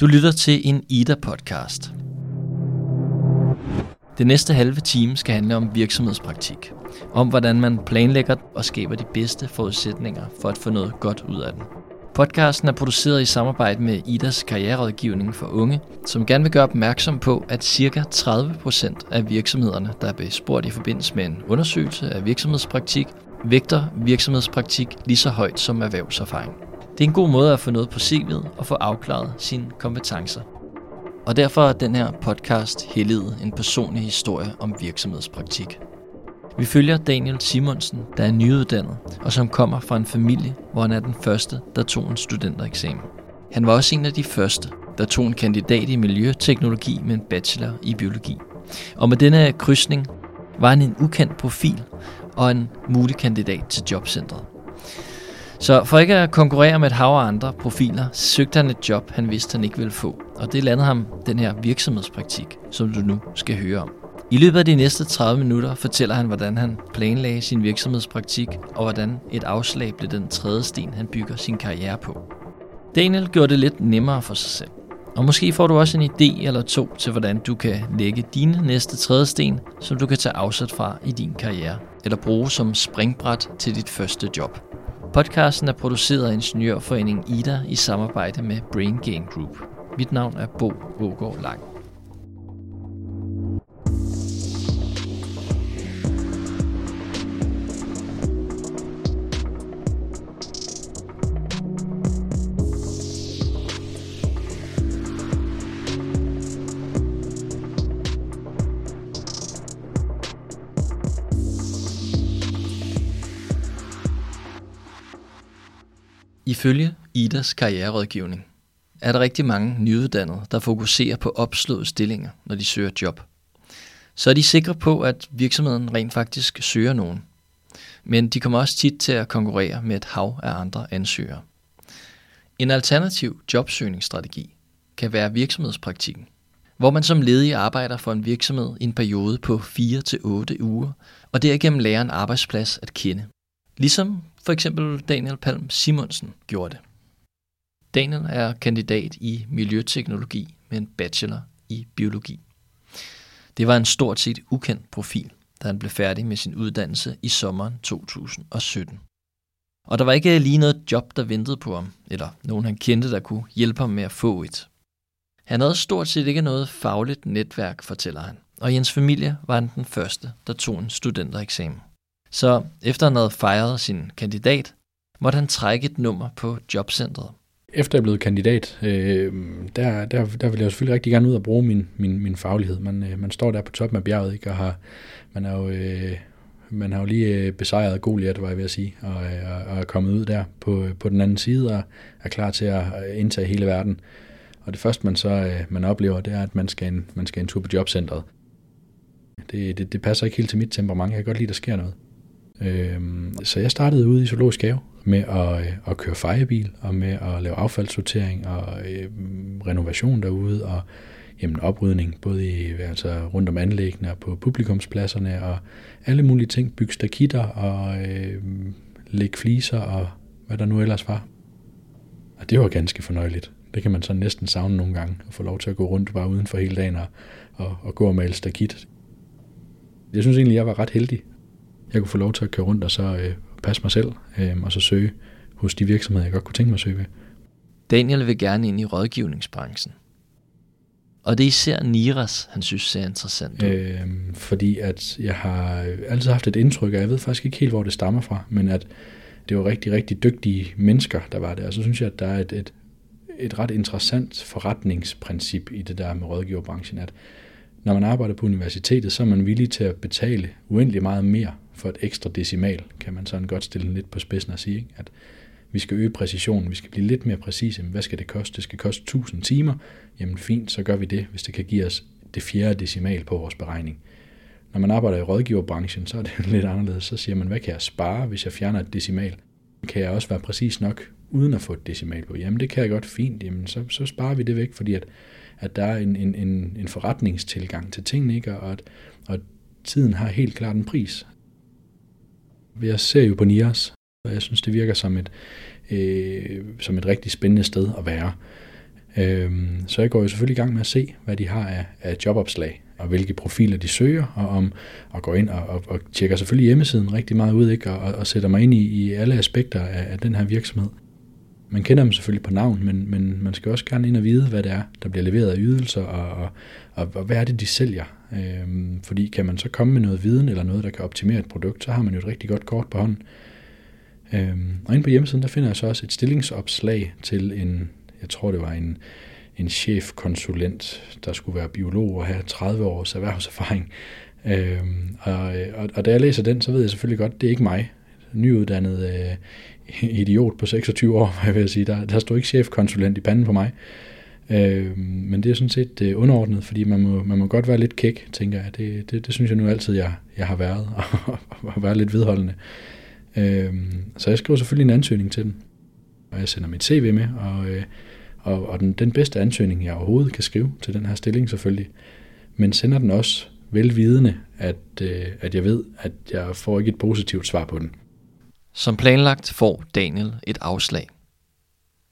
Du lytter til en IDA-podcast. Det næste halve time skal handle om virksomhedspraktik. Om hvordan man planlægger og skaber de bedste forudsætninger for at få noget godt ud af den. Podcasten er produceret i samarbejde med IDAs karriererådgivning for unge, som gerne vil gøre opmærksom på, at ca. 30% af virksomhederne, der er spurgt i forbindelse med en undersøgelse af virksomhedspraktik, vægter virksomhedspraktik lige så højt som erhvervserfaring. Det er en god måde at få noget på CV'et og få afklaret sine kompetencer. Og derfor er den her podcast helliget en personlig historie om virksomhedspraktik. Vi følger Daniel Simonsen, der er nyuddannet, og som kommer fra en familie, hvor han er den første, der tog en studentereksamen. Han var også en af de første, der tog en kandidat i miljøteknologi med en bachelor i biologi. Og med denne krydsning var han en ukendt profil og en mulig kandidat til jobcentret. Så for ikke at konkurrere med et hav af andre profiler, søgte han et job, han vidste, han ikke ville få. Og det landede ham den her virksomhedspraktik, som du nu skal høre om. I løbet af de næste 30 minutter fortæller han, hvordan han planlagde sin virksomhedspraktik, og hvordan et afslag blev den tredje sten, han bygger sin karriere på. Daniel gjorde det lidt nemmere for sig selv. Og måske får du også en idé eller to til, hvordan du kan lægge dine næste tredje sten, som du kan tage afsat fra i din karriere, eller bruge som springbræt til dit første job. Podcasten er produceret af Ingeniørforeningen IDA i samarbejde med Brain Gain Group. Mit navn er Bo Ågaard Lang. Ifølge IDAs karriererådgivning er der rigtig mange nyuddannede, der fokuserer på opslåede stillinger, når de søger job. Så er de sikre på, at virksomheden rent faktisk søger nogen. Men de kommer også tit til at konkurrere med et hav af andre ansøgere. En alternativ jobsøgningsstrategi kan være virksomhedspraktikken, hvor man som ledig arbejder for en virksomhed i en periode på 4-8 uger, og derigennem lærer en arbejdsplads at kende. Ligesom for eksempel Daniel Palm Simonsen gjorde det. Daniel er kandidat i miljøteknologi med en bachelor i biologi. Det var en stort set ukendt profil, da han blev færdig med sin uddannelse i sommeren 2017. Og der var ikke lige noget job, der ventede på ham, eller nogen han kendte, der kunne hjælpe ham med at få et. Han havde stort set ikke noget fagligt netværk, fortæller han, og i hans familie var han den første, der tog en studentereksamen. Så efter han havde fejret sin kandidat, måtte han trække et nummer på jobcentret. Efter jeg blev kandidat, øh, der, der, der ville jeg selvfølgelig rigtig gerne ud og bruge min, min, min faglighed. Man, øh, man står der på toppen af bjerget, ikke, og har, man, er jo, øh, man har jo lige øh, besejret Goliath, var jeg ved at sige, og, og, og er kommet ud der på, på den anden side og er klar til at indtage hele verden. Og det første, man så øh, man oplever, det er, at man skal en, man skal en tur på jobcentret. Det, det, det passer ikke helt til mit temperament. Jeg kan godt lide, at der sker noget. Øh, så jeg startede ude i Zoologisk Have med at, øh, at køre fejebil og med at lave affaldssortering og øh, renovation derude og jamen, oprydning, både i, altså rundt om anlæggene og på publikumspladserne og alle mulige ting, bygge stakitter og øh, lægge fliser og hvad der nu ellers var. Og det var ganske fornøjeligt. Det kan man så næsten savne nogle gange, at få lov til at gå rundt bare uden for hele dagen og, og, og gå og male stakit. Jeg synes egentlig, jeg var ret heldig jeg kunne få lov til at køre rundt og så øh, passe mig selv, øh, og så søge hos de virksomheder, jeg godt kunne tænke mig at søge ved. Daniel vil gerne ind i rådgivningsbranchen. Og det er især Niras, han synes ser interessant. Øh, fordi at jeg har altid haft et indtryk, og jeg ved faktisk ikke helt, hvor det stammer fra, men at det var rigtig, rigtig dygtige mennesker, der var der. Og så synes jeg, at der er et, et, et ret interessant forretningsprincip i det der med rådgiverbranchen, at når man arbejder på universitetet, så er man villig til at betale uendelig meget mere for et ekstra decimal, kan man sådan godt stille lidt på spidsen og sige, ikke? at vi skal øge præcisionen, vi skal blive lidt mere præcise. Hvad skal det koste? Det skal koste 1000 timer. Jamen fint, så gør vi det, hvis det kan give os det fjerde decimal på vores beregning. Når man arbejder i rådgiverbranchen, så er det lidt anderledes. Så siger man, hvad kan jeg spare, hvis jeg fjerner et decimal? Kan jeg også være præcis nok, uden at få et decimal på? Jamen det kan jeg godt fint, jamen så, så sparer vi det væk, fordi at, at der er en, en, en, en forretningstilgang til tingene, ikke? Og, at, og tiden har helt klart en pris. Jeg ser jo på NIAS, og jeg synes, det virker som et, øh, som et rigtig spændende sted at være. Øh, så jeg går jo selvfølgelig i gang med at se, hvad de har af, af jobopslag, og hvilke profiler de søger, og, om, og går ind og, og, og tjekker selvfølgelig hjemmesiden rigtig meget ud, ikke? Og, og sætter mig ind i, i alle aspekter af, af den her virksomhed. Man kender dem selvfølgelig på navn, men, men man skal også gerne ind og vide, hvad det er, der bliver leveret af ydelser, og, og, og, og hvad er det, de sælger. Øhm, fordi kan man så komme med noget viden, eller noget, der kan optimere et produkt, så har man jo et rigtig godt kort på hånden. Øhm, og inde på hjemmesiden, der finder jeg så også et stillingsopslag til en, jeg tror det var en, en chefkonsulent, der skulle være biolog og have 30 års erhvervserfaring. Øhm, og, og, og da jeg læser den, så ved jeg selvfølgelig godt, det er ikke mig, nyuddannet øh, idiot på 26 år, jeg vil sige. Der, der stod ikke chefkonsulent i panden på mig. Øh, men det er sådan set det underordnet, fordi man må, man må godt være lidt kæk, tænker jeg. Det, det, det synes jeg nu altid, jeg, jeg har været, og være lidt vedholdende. Øh, så jeg skriver selvfølgelig en ansøgning til den, og jeg sender mit CV med, og, øh, og, og den, den bedste ansøgning, jeg overhovedet kan skrive til den her stilling selvfølgelig, men sender den også velvidende, at, øh, at jeg ved, at jeg får ikke et positivt svar på den. Som planlagt får Daniel et afslag.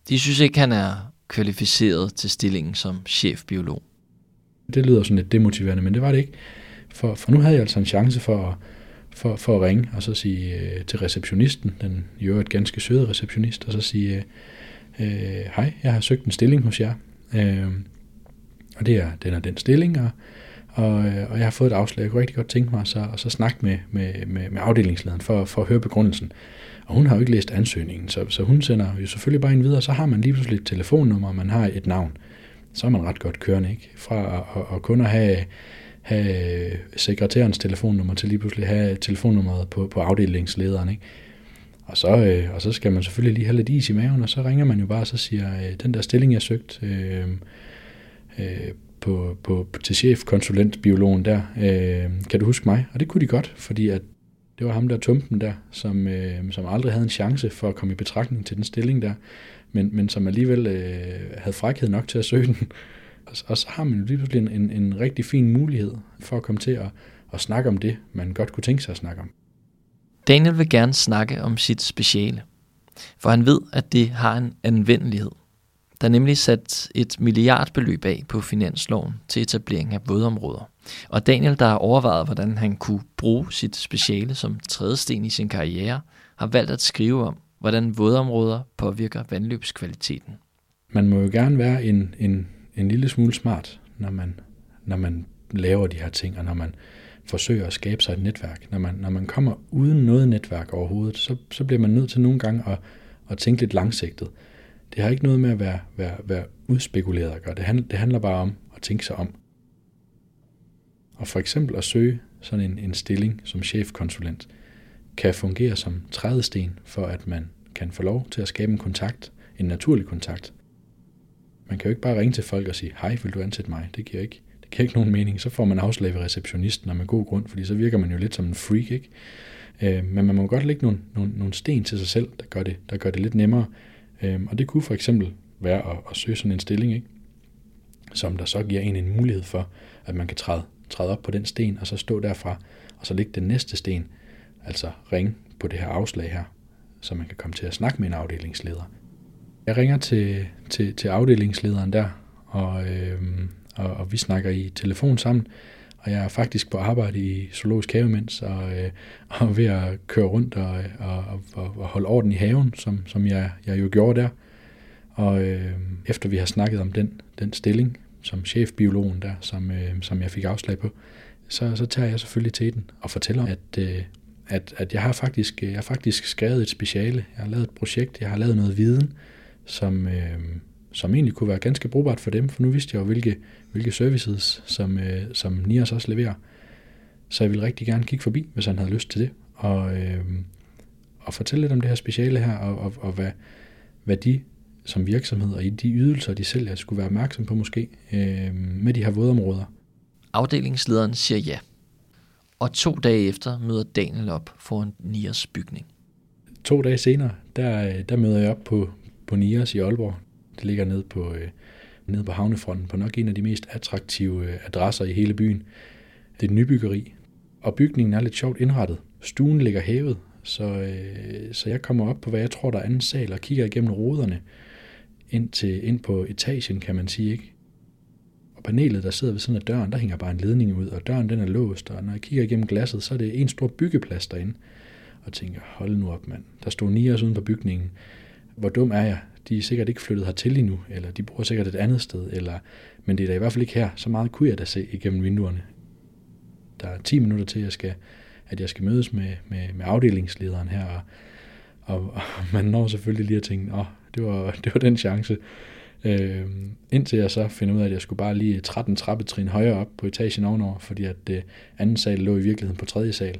De synes ikke, han er kvalificeret til stillingen som chefbiolog. Det lyder sådan lidt demotiverende, men det var det ikke. For, for nu havde jeg altså en chance for, at, for, for at ringe og så sige øh, til receptionisten, den i øvrigt ganske søde receptionist, og så sige, øh, øh hej, jeg har søgt en stilling hos jer, øh, og det er den er den stilling, og, og, øh, og jeg har fået et afslag. Jeg kunne rigtig godt tænke mig så, og så snakke med, med, med, med afdelingslederen for, for at høre begrundelsen. Og hun har jo ikke læst ansøgningen, så, så hun sender jo selvfølgelig bare en videre. Så har man lige pludselig et telefonnummer, man har et navn. Så er man ret godt kørende, ikke? Fra at, at, kun at have, have sekretærens telefonnummer til lige pludselig have telefonnummeret på, på afdelingslederen, ikke? Og så, øh, og så skal man selvfølgelig lige have lidt is i maven, og så ringer man jo bare og så siger, øh, den der stilling, jeg søgt øh, øh, på, på, til chefkonsulentbiologen der, øh, kan du huske mig? Og det kunne de godt, fordi at det var ham der tumpen der, som, øh, som aldrig havde en chance for at komme i betragtning til den stilling der, men, men som alligevel øh, havde frækhed nok til at søge den. Og, og så har man lige pludselig en, en, en rigtig fin mulighed for at komme til at, at snakke om det, man godt kunne tænke sig at snakke om. Daniel vil gerne snakke om sit speciale, for han ved, at det har en anvendelighed. Der er nemlig sat et milliardbeløb af på finansloven til etablering af vådområder. Og Daniel, der har overvejet, hvordan han kunne bruge sit speciale som trædesten i sin karriere, har valgt at skrive om, hvordan vådområder påvirker vandløbskvaliteten. Man må jo gerne være en, en, en lille smule smart, når man, når man laver de her ting, og når man forsøger at skabe sig et netværk. Når man, når man kommer uden noget netværk overhovedet, så, så bliver man nødt til nogle gange at, at tænke lidt langsigtet. Det har ikke noget med at være, være, være udspekuleret at gøre. Det handler, det handler bare om at tænke sig om. Og for eksempel at søge sådan en, en stilling som chefkonsulent kan fungere som trædesten for, at man kan få lov til at skabe en kontakt, en naturlig kontakt. Man kan jo ikke bare ringe til folk og sige, hej, vil du ansætte mig? Det giver ikke, det giver ikke nogen mening. Så får man afslag ved receptionisten, og med god grund, fordi så virker man jo lidt som en freak, ikke? Øh, men man må godt lægge nogle, nogle, nogle sten til sig selv, der gør det, der gør det lidt nemmere. Øhm, og det kunne for eksempel være at, at søge sådan en stilling, ikke? som der så giver en en mulighed for, at man kan træde træde op på den sten, og så stå derfra, og så ligge den næste sten, altså ringe på det her afslag her, så man kan komme til at snakke med en afdelingsleder. Jeg ringer til, til, til afdelingslederen der, og, øh, og, og vi snakker i telefon sammen, og jeg er faktisk på arbejde i Zoologisk Have mens, og, øh, og ved at køre rundt og, og, og, og holde orden i haven, som, som jeg, jeg jo gjorde der. Og øh, efter vi har snakket om den, den stilling, som chefbiologen der, som, øh, som jeg fik afslag på, så, så tager jeg selvfølgelig til den og fortæller, at, øh, at, at jeg, har faktisk, jeg har faktisk skrevet et speciale, jeg har lavet et projekt, jeg har lavet noget viden, som, øh, som egentlig kunne være ganske brugbart for dem, for nu vidste jeg jo, hvilke, hvilke services, som, øh, som NIAS også leverer. Så jeg ville rigtig gerne kigge forbi, hvis han havde lyst til det, og, øh, og fortælle lidt om det her speciale her, og, og, og hvad, hvad de som virksomhed og i de ydelser, de sælger, skulle være opmærksom på måske øh, med de her vådområder. Afdelingslederen siger ja. Og to dage efter møder Daniel op for en Nias bygning. To dage senere, der, der møder jeg op på, på Nias i Aalborg. Det ligger ned på, øh, nede på havnefronten, på nok en af de mest attraktive øh, adresser i hele byen. Det er et nybyggeri, og bygningen er lidt sjovt indrettet. Stuen ligger hævet, så, øh, så jeg kommer op på, hvad jeg tror, der er anden sal, og kigger igennem ruderne ind, til, ind på etagen, kan man sige, ikke? Og panelet, der sidder ved siden af døren, der hænger bare en ledning ud, og døren den er låst, og når jeg kigger igennem glasset, så er det en stor byggeplads derinde. Og tænker, hold nu op, mand. Der stod ni år uden på bygningen. Hvor dum er jeg? De er sikkert ikke flyttet hertil endnu, eller de bor sikkert et andet sted, eller, men det er da i hvert fald ikke her. Så meget kunne jeg da se igennem vinduerne. Der er 10 minutter til, at jeg skal, at jeg skal mødes med, med, med afdelingslederen her, og, og, og man når selvfølgelig lige at tænke, åh, det var, det var den chance. Øh, indtil jeg så finder ud af, at jeg skulle bare lige 13 trappetrin højere op på etagen ovenover, fordi at øh, anden sal lå i virkeligheden på tredje sal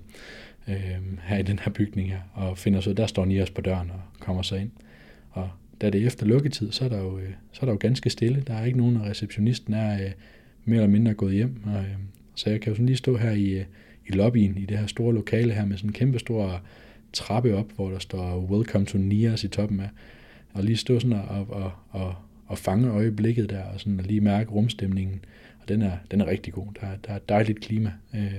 øh, her i den her bygning her, og finder så, der står Nias på døren og kommer så ind. Og da det er efter lukketid, så er der jo, øh, så er der jo ganske stille. Der er ikke nogen, og receptionisten er øh, mere eller mindre gået hjem. Og, øh, så jeg kan jo sådan lige stå her i, øh, i lobbyen i det her store lokale her med sådan en kæmpe stor trappe op, hvor der står Welcome to Nias i toppen af. Og lige stå sådan og, og, og, og fange øjeblikket der, og sådan og lige mærke rumstemningen. Og den er, den er rigtig god. Der, der er dejligt klima. Øh,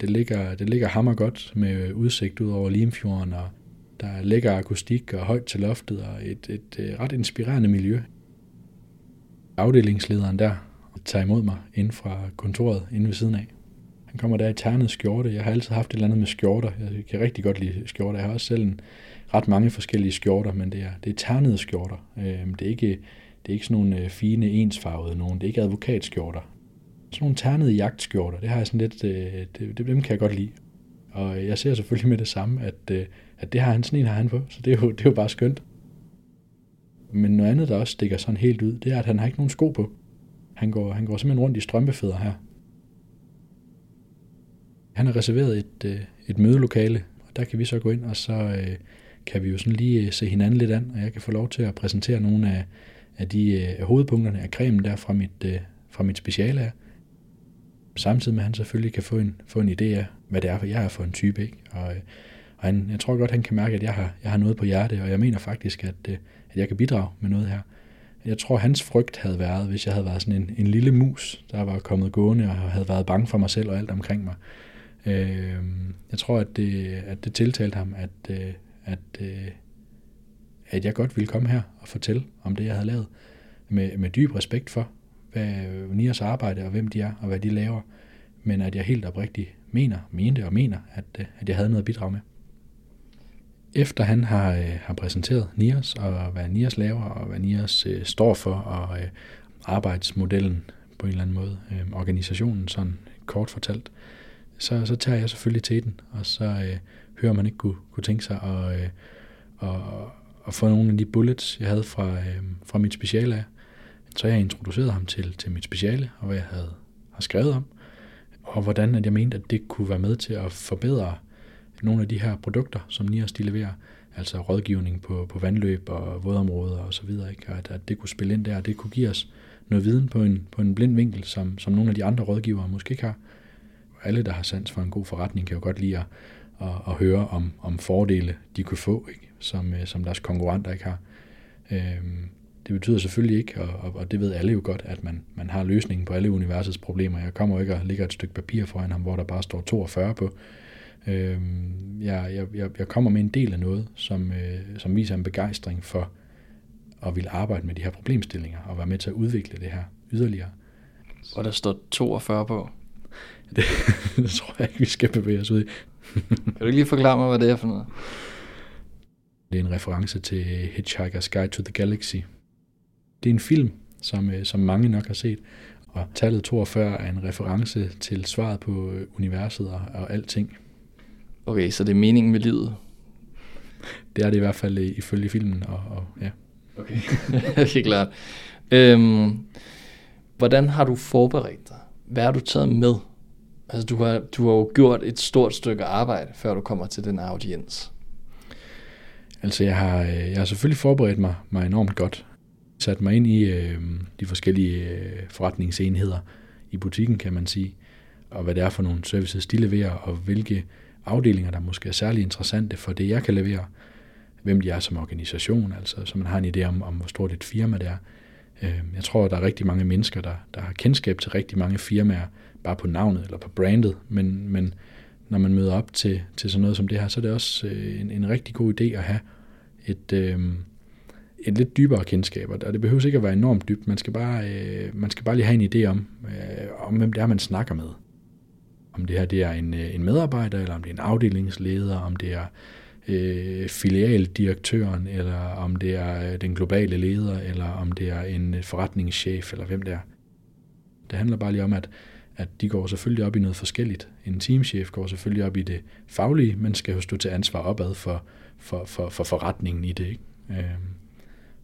det ligger, det ligger hammer godt med udsigt ud over Limfjorden, og der er lækker akustik og højt til loftet, og et, et, et ret inspirerende miljø. Afdelingslederen der tager imod mig inden fra kontoret inde ved siden af. Han kommer der i ternet skjorte. Jeg har altid haft et eller andet med skjorter. Jeg kan rigtig godt lide skjorter. Jeg har også selv en, ret mange forskellige skjorter, men det er, det er ternede skjorter. Øh, det, er ikke, det er ikke sådan nogle øh, fine, ensfarvede nogen. Det er ikke advokatskjorter. Sådan nogle ternede jagtskjorter, det har jeg sådan lidt, øh, det, det, dem kan jeg godt lide. Og jeg ser selvfølgelig med det samme, at, at det har han, sådan en har han på, så det er, jo, det er jo bare skønt. Men noget andet, der også stikker sådan helt ud, det er, at han har ikke nogen sko på. Han går, han går simpelthen rundt i strømpefædre her. Han har reserveret et, øh, et mødelokale, og der kan vi så gå ind, og så øh, kan vi jo sådan lige øh, se hinanden lidt an, og jeg kan få lov til at præsentere nogle af, af de af hovedpunkterne af cremen der fra mit, fra mit speciale her samtidig med, at han selvfølgelig kan få en, få en idé af, hvad det er, for jeg er for en type. Ikke? Og, og han, jeg tror godt, han kan mærke, at jeg har, jeg har noget på hjerte, og jeg mener faktisk, at, øh, at jeg kan bidrage med noget her. Jeg tror, hans frygt havde været, hvis jeg havde været sådan en, en lille mus, der var kommet gående og havde været bange for mig selv og alt omkring mig. Øh, jeg tror, at det, at det tiltalte ham, at, øh, at, øh, at jeg godt ville komme her og fortælle om det, jeg havde lavet, med, med dyb respekt for, hvad Nias arbejde og hvem de er og hvad de laver, men at jeg helt oprigtigt mener, mente og mener, at, at jeg havde noget at bidrage med. Efter han har, øh, har præsenteret Nias og hvad Nias laver og hvad Nias øh, står for og øh, arbejdsmodellen på en eller anden måde, øh, organisationen sådan kort fortalt, så, så tager jeg selvfølgelig til den, og så øh, hører man ikke kunne, kunne tænke sig at, øh, at, at få nogle af de bullets, jeg havde fra, øh, fra mit speciale af, så jeg introducerede ham til, til mit speciale, og hvad jeg havde, har skrevet om, og hvordan at jeg mente, at det kunne være med til at forbedre nogle af de her produkter, som NIAS de leverer, altså rådgivning på, på vandløb og vådområder og så videre, ikke? Og at, at det kunne spille ind der, det kunne give os noget viden på en, på en blind vinkel, som, som nogle af de andre rådgivere måske ikke har. Alle, der har sans for en god forretning, kan jo godt lide at, at, at høre om, om fordele, de kunne få, ikke? Som, øh, som deres konkurrenter ikke har. Øhm, det betyder selvfølgelig ikke, og, og det ved alle jo godt, at man, man har løsningen på alle universets problemer. Jeg kommer jo ikke og lægger et stykke papir foran ham, hvor der bare står 42 på. Øhm, jeg, jeg, jeg kommer med en del af noget, som, øh, som viser en begejstring for at ville arbejde med de her problemstillinger og være med til at udvikle det her yderligere. Og der står 42 på? Det, det tror jeg ikke, vi skal bevæge os ud i. kan du ikke lige forklare mig, hvad det er for noget? Det er en reference til Hitchhiker's Guide to the Galaxy, det er en film, som, øh, som mange nok har set, og tallet 42 er en reference til svaret på øh, universet og, og alting. Okay, så det er meningen med livet? Det er det i hvert fald øh, ifølge filmen, og, og ja. Okay, er klart. Øhm, hvordan har du forberedt dig? Hvad har du taget med? Altså, du har, du har jo gjort et stort stykke arbejde, før du kommer til den audiens. Altså, jeg har, jeg har selvfølgelig forberedt mig, mig enormt godt sat mig ind i øh, de forskellige øh, forretningsenheder i butikken, kan man sige, og hvad det er for nogle services, de leverer, og hvilke afdelinger, der måske er særlig interessante for det, jeg kan levere, hvem de er som organisation, altså så man har en idé om, om hvor stort et firma det er. Øhm, jeg tror, der er rigtig mange mennesker, der, der har kendskab til rigtig mange firmaer, bare på navnet eller på brandet, men, men når man møder op til, til sådan noget som det her, så er det også øh, en, en rigtig god idé at have et, øh, et lidt dybere kendskab, og det behøver ikke at være enormt dybt. Man skal bare, øh, man skal bare lige have en idé om, øh, om hvem det er, man snakker med. Om det her det er en, øh, en medarbejder, eller om det er en afdelingsleder, om det er øh, filialdirektøren, eller om det er øh, den globale leder, eller om det er en øh, forretningschef, eller hvem det er. Det handler bare lige om, at, at de går selvfølgelig op i noget forskelligt. En teamchef går selvfølgelig op i det faglige, men skal jo stå til ansvar opad for, for, for, for forretningen i det. Ikke? Øh,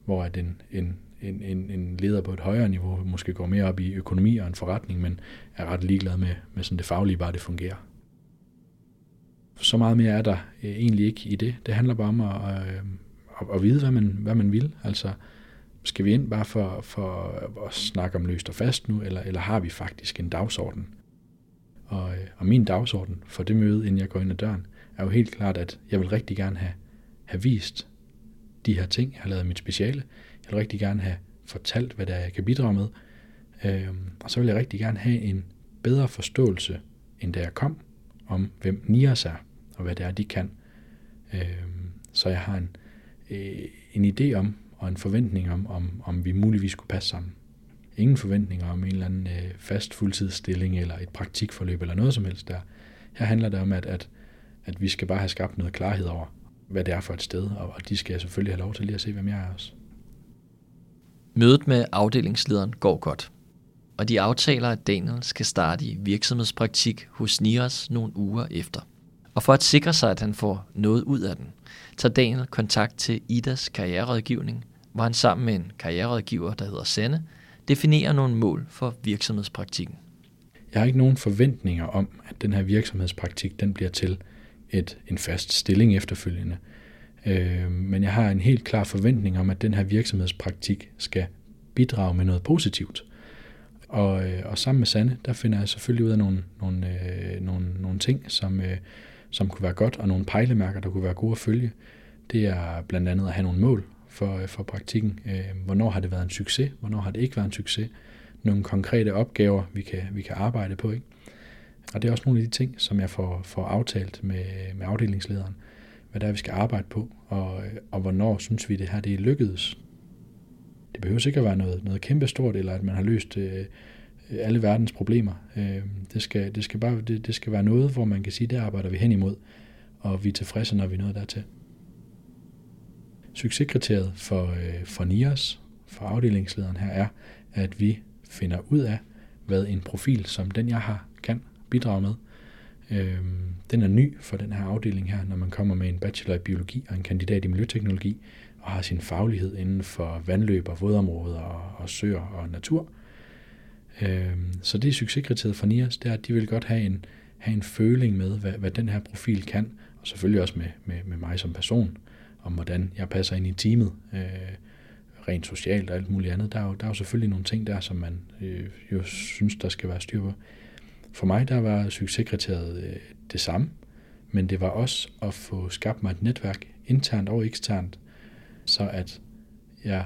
hvor at en, en, en, en, en leder på et højere niveau måske går mere op i økonomi og en forretning, men er ret ligeglad med, med sådan det faglige, bare det fungerer. Så meget mere er der øh, egentlig ikke i det. Det handler bare om at, øh, at, at vide, hvad man, hvad man vil. Altså, skal vi ind bare for, for at snakke om løst og fast nu, eller, eller har vi faktisk en dagsorden? Og, øh, og min dagsorden for det møde, inden jeg går ind ad døren, er jo helt klart, at jeg vil rigtig gerne have, have vist de her ting. Jeg har lavet mit speciale. Jeg vil rigtig gerne have fortalt, hvad det er, jeg kan bidrage med. Øh, og så vil jeg rigtig gerne have en bedre forståelse, end da jeg kom, om hvem Nias er, og hvad det er, de kan. Øh, så jeg har en, øh, en idé om, og en forventning om, om, om vi muligvis kunne passe sammen. Ingen forventninger om en eller anden øh, fast fuldtidsstilling, eller et praktikforløb, eller noget som helst der. Her handler det om, at, at, at vi skal bare have skabt noget klarhed over, hvad det er for et sted, og de skal selvfølgelig have lov til lige at se, hvem jeg er også. Mødet med afdelingslederen går godt, og de aftaler, at Daniel skal starte i virksomhedspraktik hos Nias nogle uger efter. Og for at sikre sig, at han får noget ud af den, tager Daniel kontakt til Idas karriererådgivning, hvor han sammen med en karriererådgiver, der hedder Sende, definerer nogle mål for virksomhedspraktikken. Jeg har ikke nogen forventninger om, at den her virksomhedspraktik den bliver til et, en fast stilling efterfølgende. Øh, men jeg har en helt klar forventning om, at den her virksomhedspraktik skal bidrage med noget positivt. Og, øh, og sammen med Sanne, der finder jeg selvfølgelig ud af nogle, nogle, øh, nogle, nogle ting, som, øh, som kunne være godt, og nogle pejlemærker, der kunne være gode at følge. Det er blandt andet at have nogle mål for, øh, for praktikken. Øh, hvornår har det været en succes? Hvornår har det ikke været en succes? Nogle konkrete opgaver, vi kan, vi kan arbejde på. Ikke? Og det er også nogle af de ting, som jeg får, får aftalt med, med afdelingslederen, hvad det er, vi skal arbejde på, og, og hvornår synes vi, det her det er lykkedes. Det behøver ikke at være noget, noget kæmpestort, eller at man har løst øh, alle verdens problemer. Øh, det, skal, det, skal bare, det, det skal være noget, hvor man kan sige, det arbejder vi hen imod, og vi er tilfredse, når vi er nået dertil. Succeskriteriet for, øh, for NIOS, for afdelingslederen her, er, at vi finder ud af, hvad en profil som den, jeg har, kan bidrage med. Øhm, den er ny for den her afdeling her, når man kommer med en bachelor i biologi og en kandidat i miljøteknologi, og har sin faglighed inden for vandløb og vådområder og, og søer og natur. Øhm, så det er succeskriteriet for NIAS, det er, at de vil godt have en, have en føling med, hvad, hvad den her profil kan, og selvfølgelig også med, med, med mig som person, om hvordan jeg passer ind i teamet, øh, rent socialt og alt muligt andet. Der er jo, der er jo selvfølgelig nogle ting der, som man øh, jo synes, der skal være styr på. For mig der var succeskriteriet øh, det samme, men det var også at få skabt mig et netværk internt og eksternt, så at jeg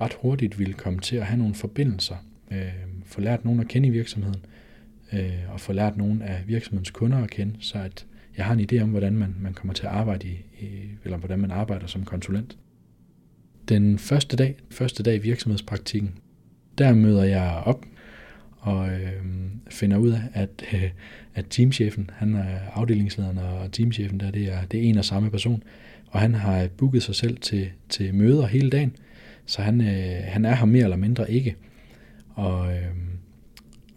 ret hurtigt ville komme til at have nogle forbindelser, øh, få lært nogen at kende i virksomheden, øh, og få lært nogen af virksomhedens kunder at kende, så at jeg har en idé om, hvordan man, man kommer til at arbejde i, i, eller hvordan man arbejder som konsulent. Den første dag, første dag i virksomhedspraktikken, der møder jeg op og øh, finder ud af, at, øh, at teamchefen, han er afdelingslederen, og teamchefen der, det er, det er en og samme person, og han har booket sig selv til, til møder hele dagen, så han, øh, han er her mere eller mindre ikke. Og, øh,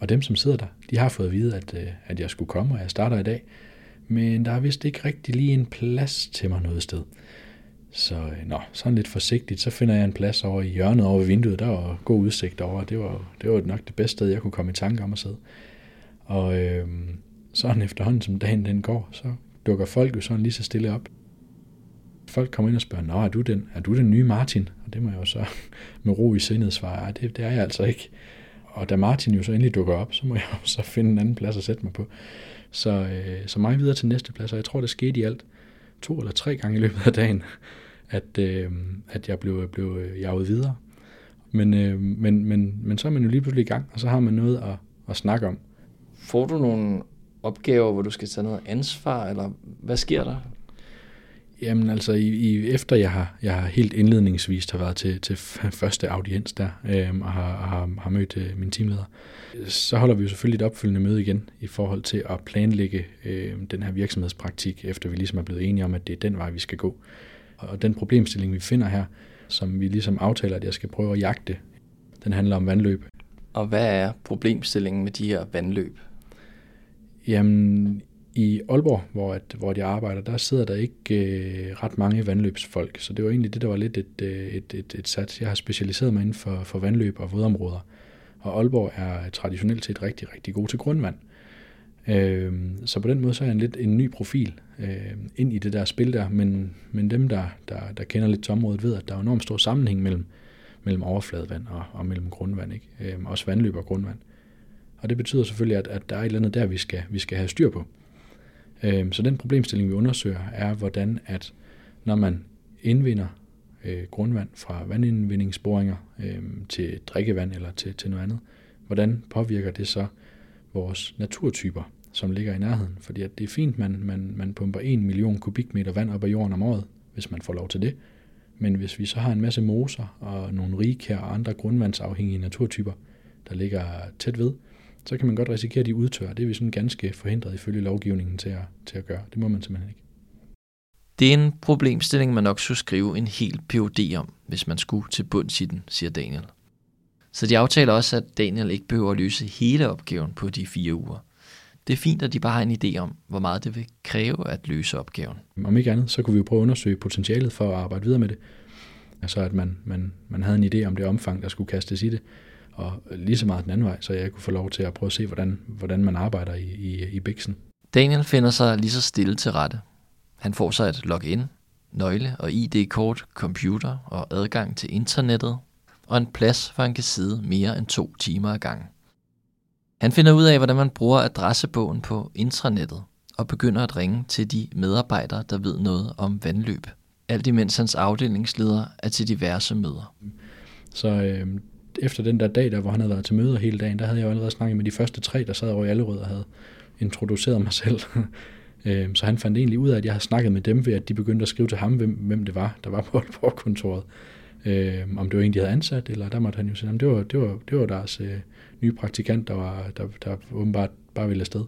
og dem, som sidder der, de har fået at vide, at, øh, at jeg skulle komme, og jeg starter i dag, men der er vist ikke rigtig lige en plads til mig noget sted. Så øh, nå, sådan lidt forsigtigt, så finder jeg en plads over i hjørnet over ved vinduet, der var god udsigt over, det var, det var nok det bedste sted, jeg kunne komme i tanke om at sidde. Og øh, sådan efterhånden, som dagen den går, så dukker folk jo sådan lige så stille op. Folk kommer ind og spørger, Nå, er du den, er du den nye Martin? Og det må jeg jo så med ro i sindet svare, det, det er jeg altså ikke. Og da Martin jo så endelig dukker op, så må jeg jo så finde en anden plads at sætte mig på. Så, øh, så mig videre til næste plads, og jeg tror, det skete i alt to eller tre gange i løbet af dagen, at, øh, at jeg blev, blev jaget videre. Men, øh, men, men, men så er man jo lige pludselig i gang, og så har man noget at, at snakke om. Får du nogle opgaver, hvor du skal tage noget ansvar, eller hvad sker der? Jamen altså, i, i, efter jeg har, jeg har helt indledningsvis har været til, til første audiens der, øh, og har, har, har mødt øh, min teamleder, så holder vi jo selvfølgelig et opfølgende møde igen i forhold til at planlægge øh, den her virksomhedspraktik, efter vi ligesom er blevet enige om, at det er den vej, vi skal gå. Og den problemstilling, vi finder her, som vi ligesom aftaler, at jeg skal prøve at jagte, den handler om vandløb. Og hvad er problemstillingen med de her vandløb? Jamen, i Aalborg, hvor, at, hvor jeg arbejder, der sidder der ikke øh, ret mange vandløbsfolk, så det var egentlig det, der var lidt et, øh, et, et, et sats. Jeg har specialiseret mig inden for, for vandløb og vådområder, og Aalborg er traditionelt set rigtig, rigtig god til grundvand. Øh, så på den måde så er jeg en lidt en ny profil øh, ind i det der spil der, men, men dem, der, der, der kender lidt til området, ved, at der er enormt stor sammenhæng mellem, mellem overfladevand og, og mellem grundvand, ikke? Øh, også vandløb og grundvand. Og det betyder selvfølgelig, at, at der er et eller andet der, vi skal, vi skal have styr på. Øh, så den problemstilling, vi undersøger, er, hvordan at når man indvinder øh, grundvand fra vandindvindingsboringer øh, til drikkevand eller til, til noget andet, hvordan påvirker det så vores naturtyper, som ligger i nærheden? Fordi at det er fint, man, man, man pumper 1 million kubikmeter vand op af jorden om året, hvis man får lov til det. Men hvis vi så har en masse moser og nogle rige og andre grundvandsafhængige naturtyper, der ligger tæt ved, så kan man godt risikere, at de udtørrer. Det er vi sådan ganske forhindret ifølge lovgivningen til at, til at gøre. Det må man simpelthen ikke. Det er en problemstilling, man nok skulle skrive en helt PhD om, hvis man skulle til bunds i den, siger Daniel. Så de aftaler også, at Daniel ikke behøver at løse hele opgaven på de fire uger. Det er fint, at de bare har en idé om, hvor meget det vil kræve at løse opgaven. Om ikke andet, så kunne vi jo prøve at undersøge potentialet for at arbejde videre med det. Altså at man, man, man havde en idé om det omfang, der skulle kastes i det og lige så meget den anden vej, så jeg kunne få lov til at prøve at se, hvordan, hvordan man arbejder i, i, i Bixen. Daniel finder sig lige så stille til rette. Han får sig et login, nøgle og ID-kort, computer og adgang til internettet, og en plads, hvor han kan sidde mere end to timer ad gangen. Han finder ud af, hvordan man bruger adressebogen på intranettet, og begynder at ringe til de medarbejdere, der ved noget om vandløb. Alt imens hans afdelingsleder er til diverse møder. Så øh, efter den der dag, der, hvor han havde været til møder hele dagen, der havde jeg jo allerede snakket med de første tre, der sad over i Allerød og havde introduceret mig selv. Øhm, så han fandt egentlig ud af, at jeg havde snakket med dem ved, at de begyndte at skrive til ham, hvem, hvem det var, der var på kontoret. Øh, om det var en, de havde ansat, eller der måtte han jo sige, at det var, det var, det var deres øh, nye praktikant, der, var, der, der åbenbart bare ville afsted.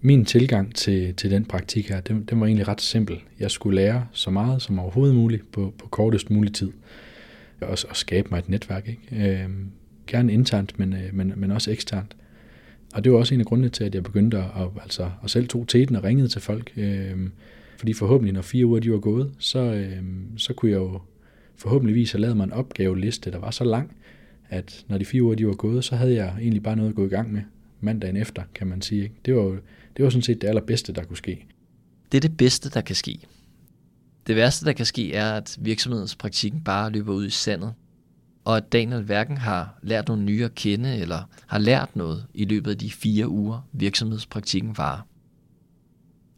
Min tilgang til, til den praktik her, den, den var egentlig ret simpel. Jeg skulle lære så meget som overhovedet muligt på, på kortest mulig tid og, og skabe mig et netværk. Ikke? Øh, gerne internt, men, øh, men, men også eksternt. Og det var også en af grundene til, at jeg begyndte at, at, altså, at selv tog teten og ringede til folk. Øh, fordi forhåbentlig, når fire uger de var gået, så, øh, så kunne jeg jo forhåbentligvis have lavet mig en opgaveliste, der var så lang, at når de fire uger de var gået, så havde jeg egentlig bare noget at gå i gang med mandagen efter, kan man sige. Ikke? Det, var, det var sådan set det allerbedste, der kunne ske. Det er det bedste, der kan ske. Det værste, der kan ske, er, at virksomhedens praktikken bare løber ud i sandet, og at Daniel hverken har lært nogle nye at kende, eller har lært noget i løbet af de fire uger, virksomhedspraktikken varer.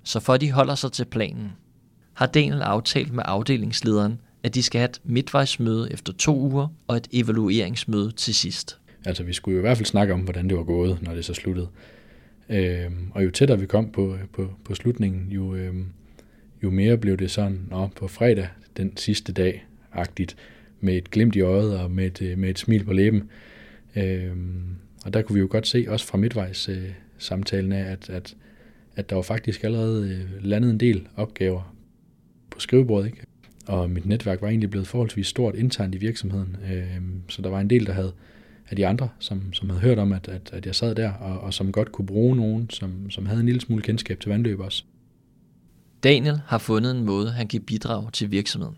Så for at de holder sig til planen, har Daniel aftalt med afdelingslederen, at de skal have et midtvejsmøde efter to uger og et evalueringsmøde til sidst. Altså vi skulle jo i hvert fald snakke om, hvordan det var gået, når det så sluttede. Øhm, og jo tættere vi kom på, øh, på, på slutningen, jo, øhm, jo mere blev det sådan, nå, på fredag, den sidste dag, agtigt, med et glimt i øjet og med et, øh, med et smil på læben. Øhm, og der kunne vi jo godt se, også fra midtvejs øh, samtalen af, at, at, at der var faktisk allerede øh, landet en del opgaver på skrivebordet, ikke? Og mit netværk var egentlig blevet forholdsvis stort internt i virksomheden, øhm, så der var en del, der havde af de andre, som, som havde hørt om, at, at, at jeg sad der, og, og som godt kunne bruge nogen, som, som havde en lille smule kendskab til vandløb også. Daniel har fundet en måde, han kan bidrage til virksomheden.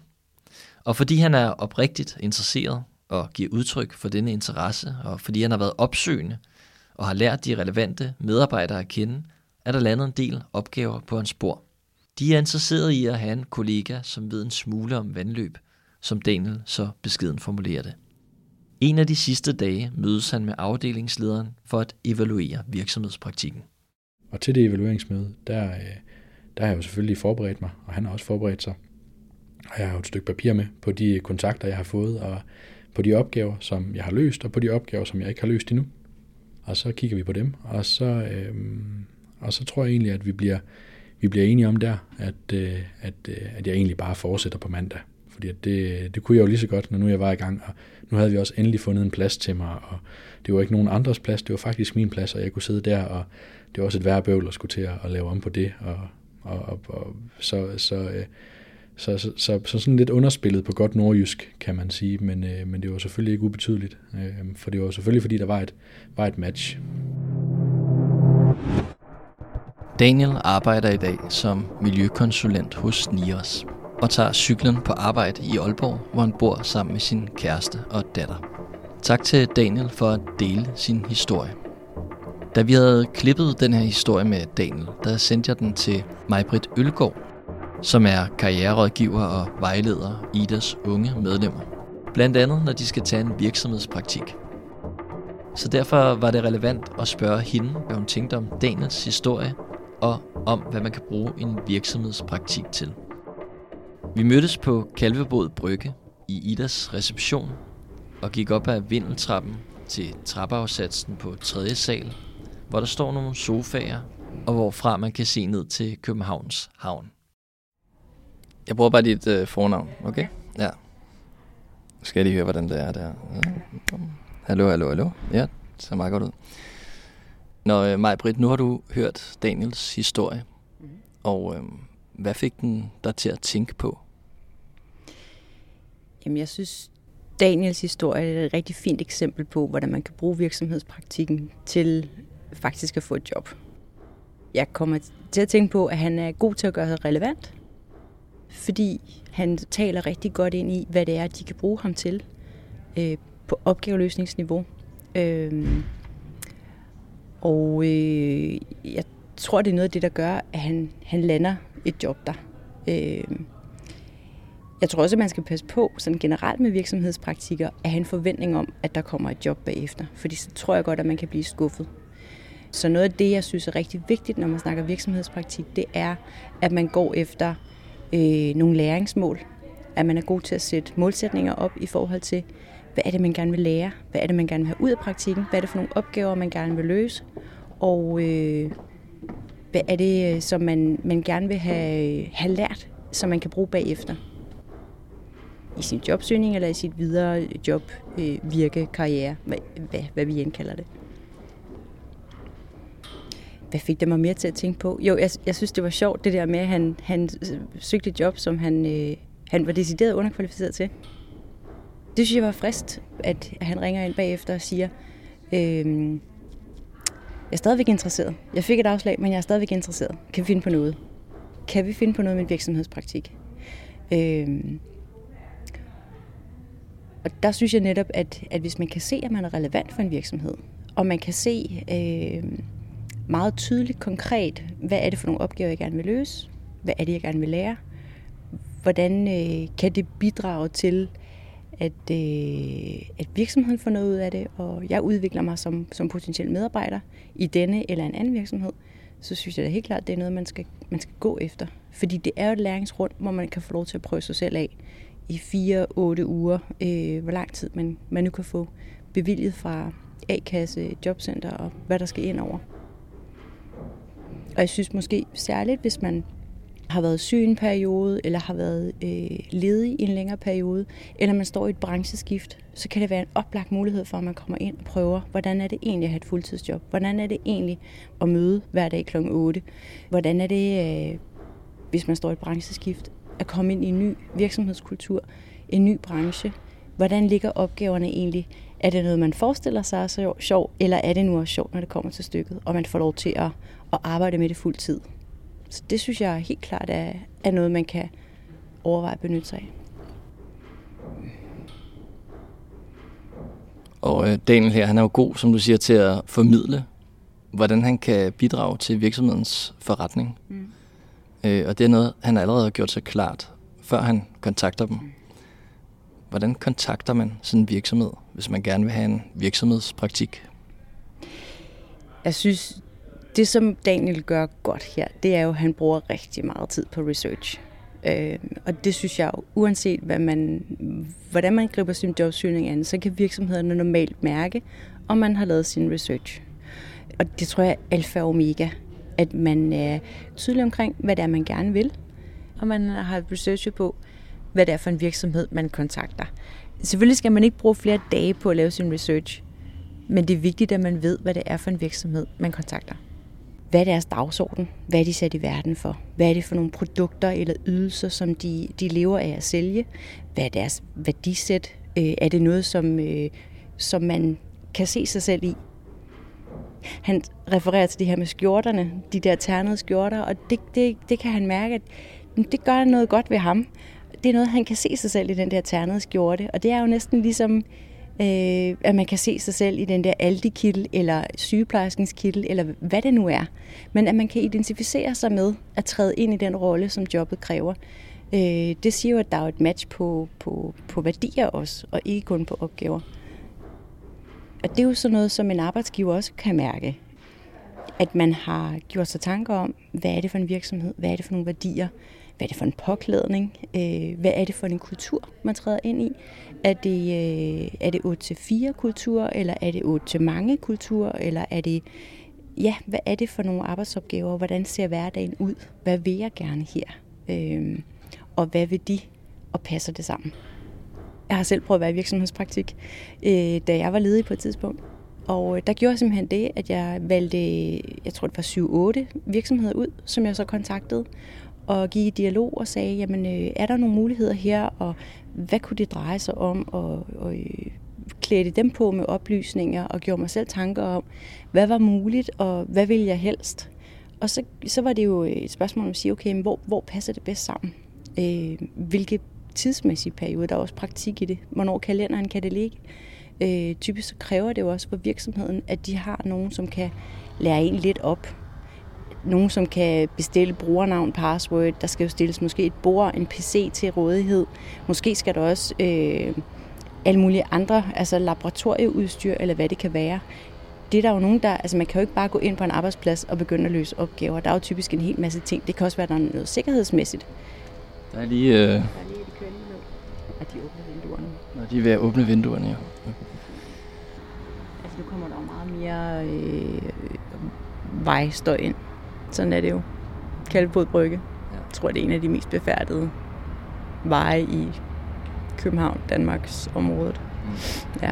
Og fordi han er oprigtigt interesseret og giver udtryk for denne interesse, og fordi han har været opsøgende og har lært de relevante medarbejdere at kende, er der landet en del opgaver på hans spor. De er interesserede i at have en kollega, som ved en smule om vandløb, som Daniel så beskeden formulerer det. En af de sidste dage mødes han med afdelingslederen for at evaluere virksomhedspraktikken. Og til det evalueringsmøde, der, øh, der har jeg jo selvfølgelig forberedt mig, og han har også forberedt sig. Og jeg har jo et stykke papir med på de kontakter, jeg har fået, og på de opgaver, som jeg har løst, og på de opgaver, som jeg ikke har løst endnu. Og så kigger vi på dem, og så, øh, og så tror jeg egentlig, at vi bliver, vi bliver enige om der, at, øh, at, øh, at jeg egentlig bare fortsætter på mandag. Fordi at det, det kunne jeg jo lige så godt, når nu jeg var i gang, og nu havde vi også endelig fundet en plads til mig, og det var ikke nogen andres plads, det var faktisk min plads, og jeg kunne sidde der, og det var også et værre bøvl at skulle til at, at lave om på det, og, og, og, og så, så, øh, så, så, så, så sådan lidt underspillet på godt nordjysk, kan man sige, men, øh, men det var selvfølgelig ikke ubetydeligt, øh, for det var selvfølgelig fordi, der var et, var et match. Daniel arbejder i dag som miljøkonsulent hos Nios og tager cyklen på arbejde i Aalborg, hvor han bor sammen med sin kæreste og datter. Tak til Daniel for at dele sin historie. Da vi havde klippet den her historie med Daniel, der sendte jeg den til Majbrit Ølgaard, som er karriererådgiver og vejleder i Idas unge medlemmer. Blandt andet, når de skal tage en virksomhedspraktik. Så derfor var det relevant at spørge hende, hvad hun tænkte om Daniels historie, og om, hvad man kan bruge en virksomhedspraktik til. Vi mødtes på Kalvebod Brygge i Idas reception og gik op ad vindeltrappen til trappeafsatsen på 3. sal, hvor der står nogle sofaer, og hvorfra man kan se ned til Københavns havn. Jeg bruger bare dit øh, fornavn, okay? Ja. Nu skal jeg lige høre, hvordan det er der. Ja. Hallo, hallo, hallo. Ja, det ser meget godt ud. Nå, øh, Maj Britt, nu har du hørt Daniels historie, mm. og øh, hvad fik den dig til at tænke på? Jamen, jeg synes, Daniels historie er et rigtig fint eksempel på, hvordan man kan bruge virksomhedspraktikken til faktisk at få et job. Jeg kommer til at tænke på, at han er god til at gøre sig relevant, fordi han taler rigtig godt ind i, hvad det er, de kan bruge ham til øh, på opgaveløsningsniveau. Øh, og øh, jeg tror, det er noget af det, der gør, at han, han lander et job der. Øh, jeg tror også, at man skal passe på sådan generelt med virksomhedspraktikker at have en forventning om, at der kommer et job bagefter. Fordi så tror jeg godt, at man kan blive skuffet. Så noget af det, jeg synes er rigtig vigtigt, når man snakker virksomhedspraktik, det er, at man går efter øh, nogle læringsmål. At man er god til at sætte målsætninger op i forhold til, hvad er det, man gerne vil lære? Hvad er det, man gerne vil have ud af praktikken? Hvad er det for nogle opgaver, man gerne vil løse? Og øh, hvad er det, øh, som man, man gerne vil have, øh, have lært, som man kan bruge bagefter? i sin jobsøgning eller i sit videre job, øh, virke, karriere, hvad, hvad, hvad vi end kalder det. Hvad fik det mig mere til at tænke på? Jo, jeg, jeg synes, det var sjovt, det der med, at han, han søgte et job, som han, øh, han var decideret underkvalificeret til. Det synes jeg var frist, at han ringer ind bagefter og siger, øh, jeg er stadigvæk interesseret. Jeg fik et afslag, men jeg er stadigvæk interesseret. Kan vi finde på noget? Kan vi finde på noget med virksomhedspraktik? Øh, og der synes jeg netop, at, at hvis man kan se, at man er relevant for en virksomhed, og man kan se øh, meget tydeligt, konkret, hvad er det for nogle opgaver, jeg gerne vil løse, hvad er det, jeg gerne vil lære, hvordan øh, kan det bidrage til, at, øh, at virksomheden får noget ud af det, og jeg udvikler mig som, som potentiel medarbejder i denne eller en anden virksomhed, så synes jeg da helt klart, at det er noget, man skal, man skal gå efter. Fordi det er jo et læringsrund, hvor man kan få lov til at prøve sig selv af i 4-8 uger, øh, hvor lang tid man, man nu kan få bevilget fra A-kasse, jobcenter og hvad der skal ind over. Og jeg synes måske særligt, hvis man har været syg en periode, eller har været øh, ledig i en længere periode, eller man står i et brancheskift, så kan det være en oplagt mulighed for, at man kommer ind og prøver, hvordan er det egentlig at have et fuldtidsjob? Hvordan er det egentlig at møde hver dag kl. 8? Hvordan er det, øh, hvis man står i et brancheskift, at komme ind i en ny virksomhedskultur, en ny branche. Hvordan ligger opgaverne egentlig? Er det noget, man forestiller sig er så sjov, eller er det nu også sjovt, når det kommer til stykket, og man får lov til at, at arbejde med det fuld tid? Så det synes jeg helt klart er, er noget, man kan overveje at benytte sig af. Og øh, Daniel her, han er jo god, som du siger, til at formidle, hvordan han kan bidrage til virksomhedens forretning. Mm. Øh, og det er noget, han allerede har gjort sig klart, før han kontakter dem. Hvordan kontakter man sådan en virksomhed, hvis man gerne vil have en virksomhedspraktik? Jeg synes, det som Daniel gør godt her, det er jo, at han bruger rigtig meget tid på research. Øh, og det synes jeg jo, uanset hvad man, hvordan man griber sin jobsøgning an, så kan virksomhederne normalt mærke, om man har lavet sin research. Og det tror jeg er alfa og omega At man er tydelig omkring, hvad det er, man gerne vil, og man har researchet på, hvad det er for en virksomhed, man kontakter. Selvfølgelig skal man ikke bruge flere dage på at lave sin research, men det er vigtigt, at man ved, hvad det er for en virksomhed, man kontakter. Hvad er deres dagsorden? Hvad er de sat i verden for? Hvad er det for nogle produkter eller ydelser, som de, de lever af at sælge? Hvad er deres værdisæt? Øh, er det noget, som, øh, som man kan se sig selv i? Han refererer til det her med skjorterne, de der ternede skjorter, og det, det, det kan han mærke, at det gør noget godt ved ham. Det er noget, han kan se sig selv i den der ternede skjorte, og det er jo næsten ligesom øh, at man kan se sig selv i den der Aldi-kittel, eller sygeplejerskens kittel, eller hvad det nu er. Men at man kan identificere sig med at træde ind i den rolle, som jobbet kræver. Øh, det siger jo, at der er et match på, på, på værdier også, og ikke kun på opgaver. Og det er jo sådan noget, som en arbejdsgiver også kan mærke. At man har gjort sig tanker om, hvad er det for en virksomhed, hvad er det for nogle værdier, hvad er det for en påklædning, øh, hvad er det for en kultur, man træder ind i. Er det, øh, er det 8-4 kultur, eller er det 8 mange kultur, eller er det, ja, hvad er det for nogle arbejdsopgaver, hvordan ser hverdagen ud, hvad vil jeg gerne her, øh, og hvad vil de, og passer det sammen. Jeg har selv prøvet at være i virksomhedspraktik, øh, da jeg var ledig på et tidspunkt. Og øh, der gjorde jeg simpelthen det, at jeg valgte, jeg tror det var 7-8 virksomheder ud, som jeg så kontaktede og gik i dialog og sagde, jamen øh, er der nogle muligheder her, og hvad kunne det dreje sig om, og, og øh, klædte dem på med oplysninger og gjorde mig selv tanker om, hvad var muligt, og hvad ville jeg helst. Og så, så var det jo et spørgsmål om at sige, okay, men hvor, hvor passer det bedst sammen? Øh, hvilke tidsmæssige periode, der er også praktik i det. Hvornår kalenderen kan det ligge? Øh, typisk så kræver det jo også for virksomheden, at de har nogen, som kan lære en lidt op nogen, som kan bestille brugernavn, password. Der skal jo stilles måske et bord, en PC til rådighed. Måske skal der også øh, alle mulige andre, altså laboratorieudstyr, eller hvad det kan være. Det er der jo nogen, der... Altså man kan jo ikke bare gå ind på en arbejdsplads og begynde at løse opgaver. Der er jo typisk en hel masse ting. Det kan også være, at der er noget sikkerhedsmæssigt. Der er lige... Øh... Der er lige lige ned. Og de åbner vinduerne. Når de er ved at åbne vinduerne, ja. Altså nu kommer der jo meget mere øh, vejstøj ind. Sådan er det jo. Kalvebod Brygge. Ja. Jeg tror, det er en af de mest befærdede veje i København, Danmarks område. Mm. Ja.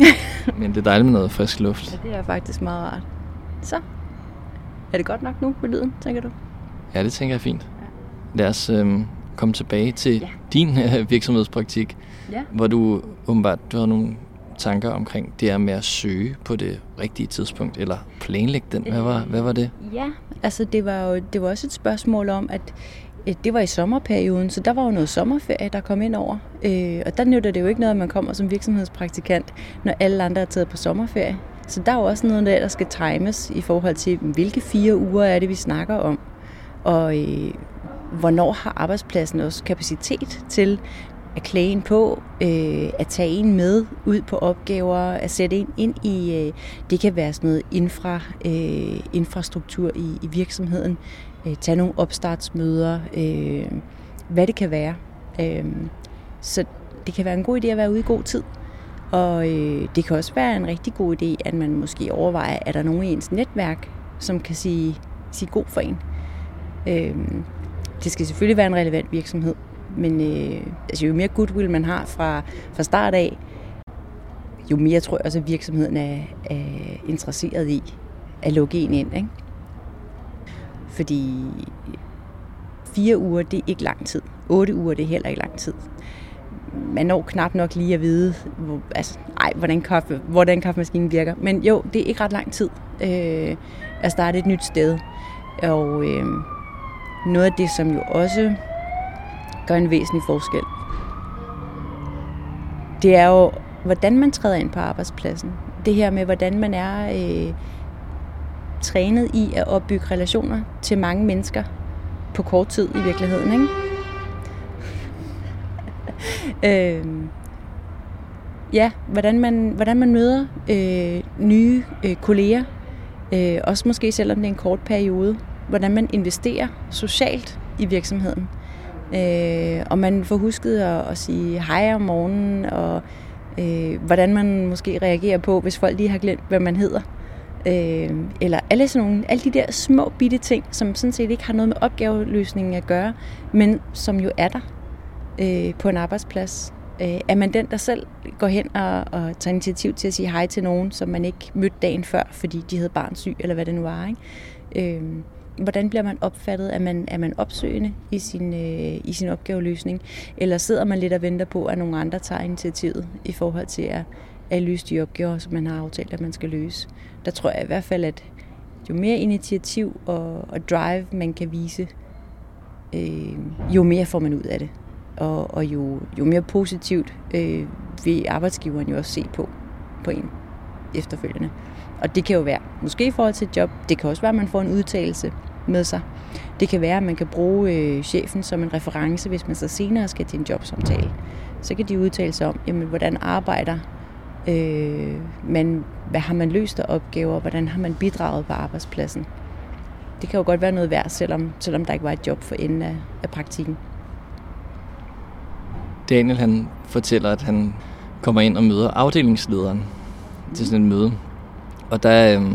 Men det er dejligt med noget frisk luft. Ja, det er faktisk meget rart. Så. Er det godt nok nu med lyden, tænker du? Ja, det tænker jeg er fint. Ja. Lad os øhm, komme tilbage til ja. din øh, virksomhedspraktik, ja. hvor du åbenbart du har nogle tanker omkring det her med at søge på det rigtige tidspunkt, eller planlægge den? Hvad var, hvad var det? Ja, altså det var jo det var også et spørgsmål om, at det var i sommerperioden, så der var jo noget sommerferie, der kom ind over. Øh, og der nytter det jo ikke noget, at man kommer som virksomhedspraktikant, når alle andre er taget på sommerferie. Så der er jo også noget der, der skal times i forhold til, hvilke fire uger er det, vi snakker om. Og øh, hvornår har arbejdspladsen også kapacitet til at klæde en på, øh, at tage en med ud på opgaver, at sætte en ind i, øh, det kan være sådan noget infra, øh, infrastruktur i, i virksomheden, øh, tage nogle opstartsmøder, øh, hvad det kan være. Øh, så det kan være en god idé at være ude i god tid. Og øh, det kan også være en rigtig god idé, at man måske overvejer, er der nogen i ens netværk, som kan sige, sige god for en. Øh, det skal selvfølgelig være en relevant virksomhed, men øh, altså, jo mere goodwill man har fra, fra start af, jo mere tror jeg også, at virksomheden er, er interesseret i at lukke en ind. Ikke? Fordi fire uger, det er ikke lang tid. Otte uger, det er heller ikke lang tid. Man når knap nok lige at vide, hvor, altså, ej, hvordan, kaffe, hvordan kaffemaskinen virker. Men jo, det er ikke ret lang tid øh, at starte et nyt sted. Og øh, noget af det, som jo også gør en væsentlig forskel. Det er jo, hvordan man træder ind på arbejdspladsen. Det her med, hvordan man er øh, trænet i at opbygge relationer til mange mennesker på kort tid i virkeligheden. Ikke? øh, ja, hvordan man, hvordan man møder øh, nye øh, kolleger, øh, også måske selvom det er en kort periode, hvordan man investerer socialt i virksomheden. Øh, og man får husket at, at sige hej om morgenen, og øh, hvordan man måske reagerer på, hvis folk lige har glemt, hvad man hedder. Øh, eller alle, sådan nogle, alle de der små bitte ting, som sådan set ikke har noget med opgaveløsningen at gøre, men som jo er der øh, på en arbejdsplads. Øh, er man den, der selv går hen og, og tager initiativ til at sige hej til nogen, som man ikke mødte dagen før, fordi de havde barn syg, eller hvad det nu var, ikke? Øh, hvordan bliver man opfattet? Er man, er man opsøgende i sin, øh, i sin opgaveløsning? Eller sidder man lidt og venter på, at nogle andre tager initiativet i forhold til at, at løse de opgaver, som man har aftalt, at man skal løse? Der tror jeg i hvert fald, at jo mere initiativ og, og drive man kan vise, øh, jo mere får man ud af det. Og, og jo, jo mere positivt øh, vil arbejdsgiveren jo også se på, på en efterfølgende. Og det kan jo være, måske i forhold til et job, det kan også være, at man får en udtalelse med sig. Det kan være, at man kan bruge øh, chefen som en reference, hvis man så senere skal til en jobsamtale. Så kan de udtale sig om, jamen, hvordan arbejder øh, man, hvad har man løst af opgaver, hvordan har man bidraget på arbejdspladsen. Det kan jo godt være noget værd, selvom, selvom der ikke var et job for enden af, af praktikken. Daniel han fortæller, at han kommer ind og møder afdelingslederen til sådan et møde. Og der, øh,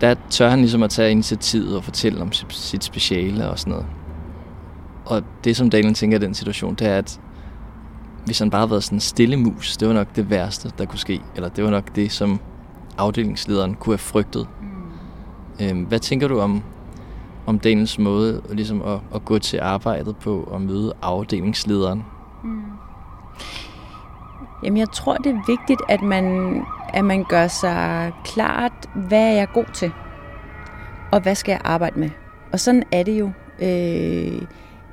der tør han ligesom at tage initiativet og fortælle om sit speciale og sådan noget. Og det, som Daniel tænker i den situation, det er, at hvis han bare havde været sådan en stille mus, det var nok det værste, der kunne ske. Eller det var nok det, som afdelingslederen kunne have frygtet. Mm. Øhm, hvad tænker du om, om Daniels måde ligesom at, at gå til arbejdet på og møde afdelingslederen? Mm. Jamen, jeg tror, det er vigtigt, at man, at man gør sig klart, hvad er jeg god til, og hvad skal jeg arbejde med. Og sådan er det jo øh,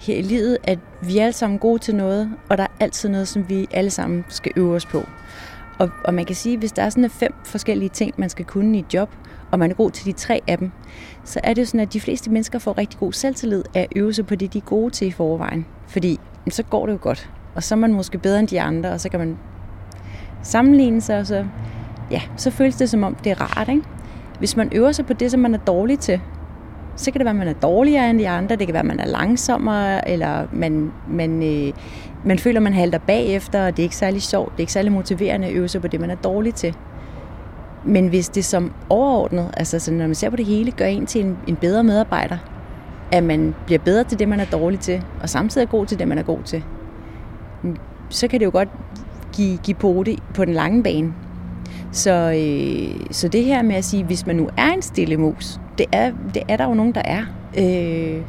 her i livet, at vi er alle sammen gode til noget, og der er altid noget, som vi alle sammen skal øve os på. Og, og man kan sige, at hvis der er sådan fem forskellige ting, man skal kunne i et job, og man er god til de tre af dem, så er det jo sådan, at de fleste mennesker får rigtig god selvtillid af at øve sig på det, de er gode til i forvejen. Fordi så går det jo godt. Og så er man måske bedre end de andre, og så kan man sammenligne sig, og så, ja, så føles det som om, det er rart. Ikke? Hvis man øver sig på det, som man er dårlig til, så kan det være, at man er dårligere end de andre, det kan være, at man er langsommere, eller man, man, øh, man føler, at man halter bagefter, og det er ikke særlig sjovt, det er ikke særlig motiverende at øve sig på det, man er dårlig til. Men hvis det som overordnet, altså så når man ser på det hele, gør en til en, en bedre medarbejder, at man bliver bedre til det, man er dårlig til, og samtidig er god til det, man er god til, så kan det jo godt give, give pote på den lange bane. Så, øh, så det her med at sige, hvis man nu er en stille mus, det er, det er der jo nogen, der er, øh,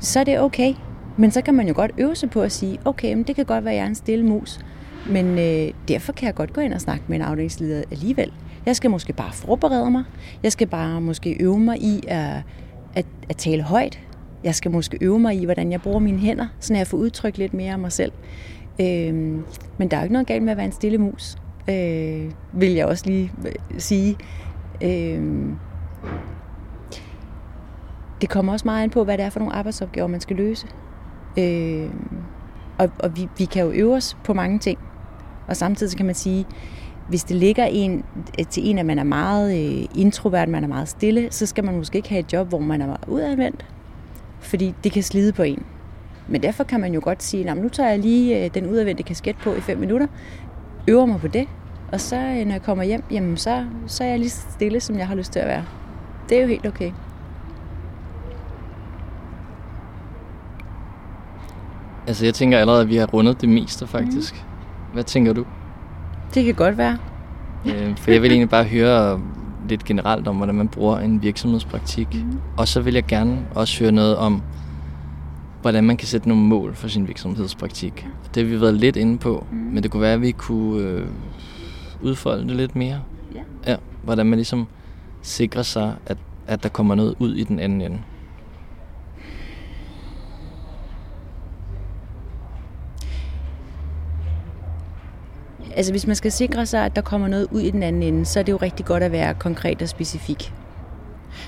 så er det okay. Men så kan man jo godt øve sig på at sige, okay, men det kan godt være, at jeg er en stille mus, men øh, derfor kan jeg godt gå ind og snakke med en afdelingsleder alligevel. Jeg skal måske bare forberede mig. Jeg skal bare måske øve mig i at, at, at tale højt. Jeg skal måske øve mig i, hvordan jeg bruger mine hænder, så jeg får udtrykt lidt mere af mig selv. Øh, men der er jo ikke noget galt med at være en stille mus, øh, vil jeg også lige øh, sige. Øh, det kommer også meget an på, hvad det er for nogle arbejdsopgaver, man skal løse. Øh, og og vi, vi kan jo øve os på mange ting. Og samtidig så kan man sige, hvis det ligger en, øh, til en, at man er meget øh, introvert, man er meget stille, så skal man måske ikke have et job, hvor man er meget udadvendt, fordi det kan slide på en. Men derfor kan man jo godt sige, at nu tager jeg lige øh, den udadvendte kasket på i fem minutter, øver mig på det, og så øh, når jeg kommer hjem, jamen så, så er jeg lige stille, som jeg har lyst til at være. Det er jo helt okay. Altså jeg tænker allerede, at vi har rundet det meste faktisk. Mm. Hvad tænker du? Det kan godt være. Øh, for jeg vil egentlig bare høre lidt generelt om, hvordan man bruger en virksomhedspraktik. Mm. Og så vil jeg gerne også høre noget om, hvordan man kan sætte nogle mål for sin virksomhedspraktik. Det har vi været lidt inde på, mm. men det kunne være, at vi kunne øh, udfolde det lidt mere. Ja. ja. Hvordan man ligesom sikrer sig, at, at der kommer noget ud i den anden ende. Altså hvis man skal sikre sig, at der kommer noget ud i den anden ende, så er det jo rigtig godt at være konkret og specifik.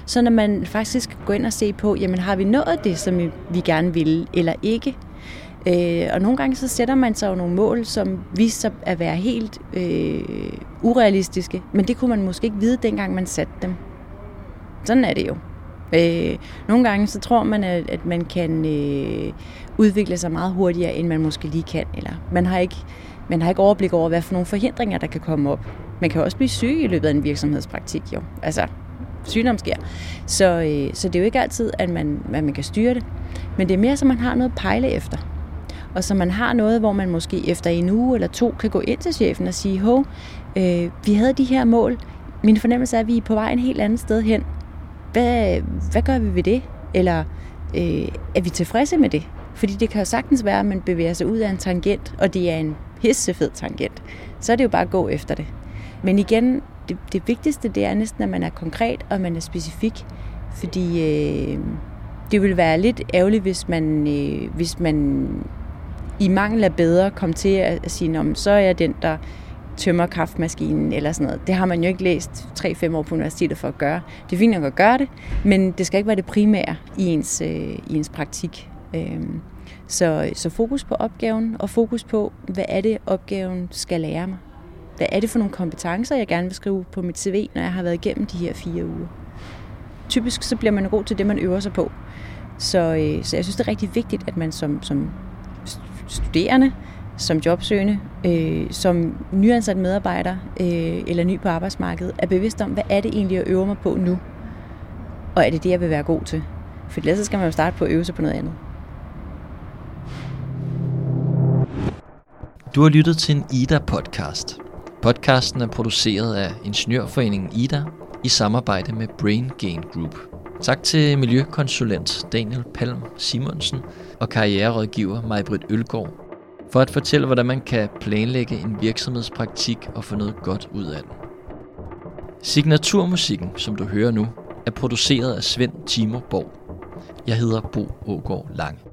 Så når man faktisk går ind og ser på, jamen har vi nået det, som vi gerne vil, eller ikke? Øh, og nogle gange så sætter man sig jo nogle mål, som viser sig at være helt øh, urealistiske, men det kunne man måske ikke vide, dengang man satte dem. Sådan er det jo. Øh, nogle gange så tror man, at, at man kan øh, udvikle sig meget hurtigere, end man måske lige kan, eller man har ikke man har ikke overblik over, hvad for nogle forhindringer, der kan komme op. Man kan også blive syg i løbet af en virksomhedspraktik, jo. Altså, sygdom sker. Så, øh, så det er jo ikke altid, at man, at man kan styre det. Men det er mere, så man har noget at pejle efter. Og så man har noget, hvor man måske efter en uge eller to kan gå ind til chefen og sige, hov, øh, vi havde de her mål. Min fornemmelse er, at vi er på vej en helt anden sted hen. Hvad, hvad gør vi ved det? Eller øh, er vi tilfredse med det? Fordi det kan jo sagtens være, at man bevæger sig ud af en tangent, og det er en hissefed tangent. Så er det jo bare at gå efter det. Men igen, det, det vigtigste det er næsten, at man er konkret og man er specifik. Fordi øh, det vil være lidt ærgerligt, hvis man, øh, hvis man i mangel af bedre kom til at, at sige, så er jeg den, der tømmer kaffemaskinen eller sådan noget. Det har man jo ikke læst 3-5 år på universitetet for at gøre. Det er fint nok at gøre det, men det skal ikke være det primære i ens, øh, i ens praktik. Øh, så, så fokus på opgaven, og fokus på, hvad er det, opgaven skal lære mig. Hvad er det for nogle kompetencer, jeg gerne vil skrive på mit CV, når jeg har været igennem de her fire uger. Typisk så bliver man god til det, man øver sig på. Så, øh, så jeg synes, det er rigtig vigtigt, at man som, som studerende, som jobsøgende, øh, som nyansat medarbejder øh, eller ny på arbejdsmarkedet, er bevidst om, hvad er det egentlig, jeg øver mig på nu? Og er det det, jeg vil være god til? For ellers skal man jo starte på at øve sig på noget andet. Du har lyttet til en IDA-podcast. Podcasten er produceret af Ingeniørforeningen IDA i samarbejde med Brain Gain Group. Tak til miljøkonsulent Daniel Palm Simonsen og karriererådgiver Majbrit Ølgaard for at fortælle, hvordan man kan planlægge en virksomhedspraktik og få noget godt ud af den. Signaturmusikken, som du hører nu, er produceret af Svend Timo Borg. Jeg hedder Bo Ågaard Lange.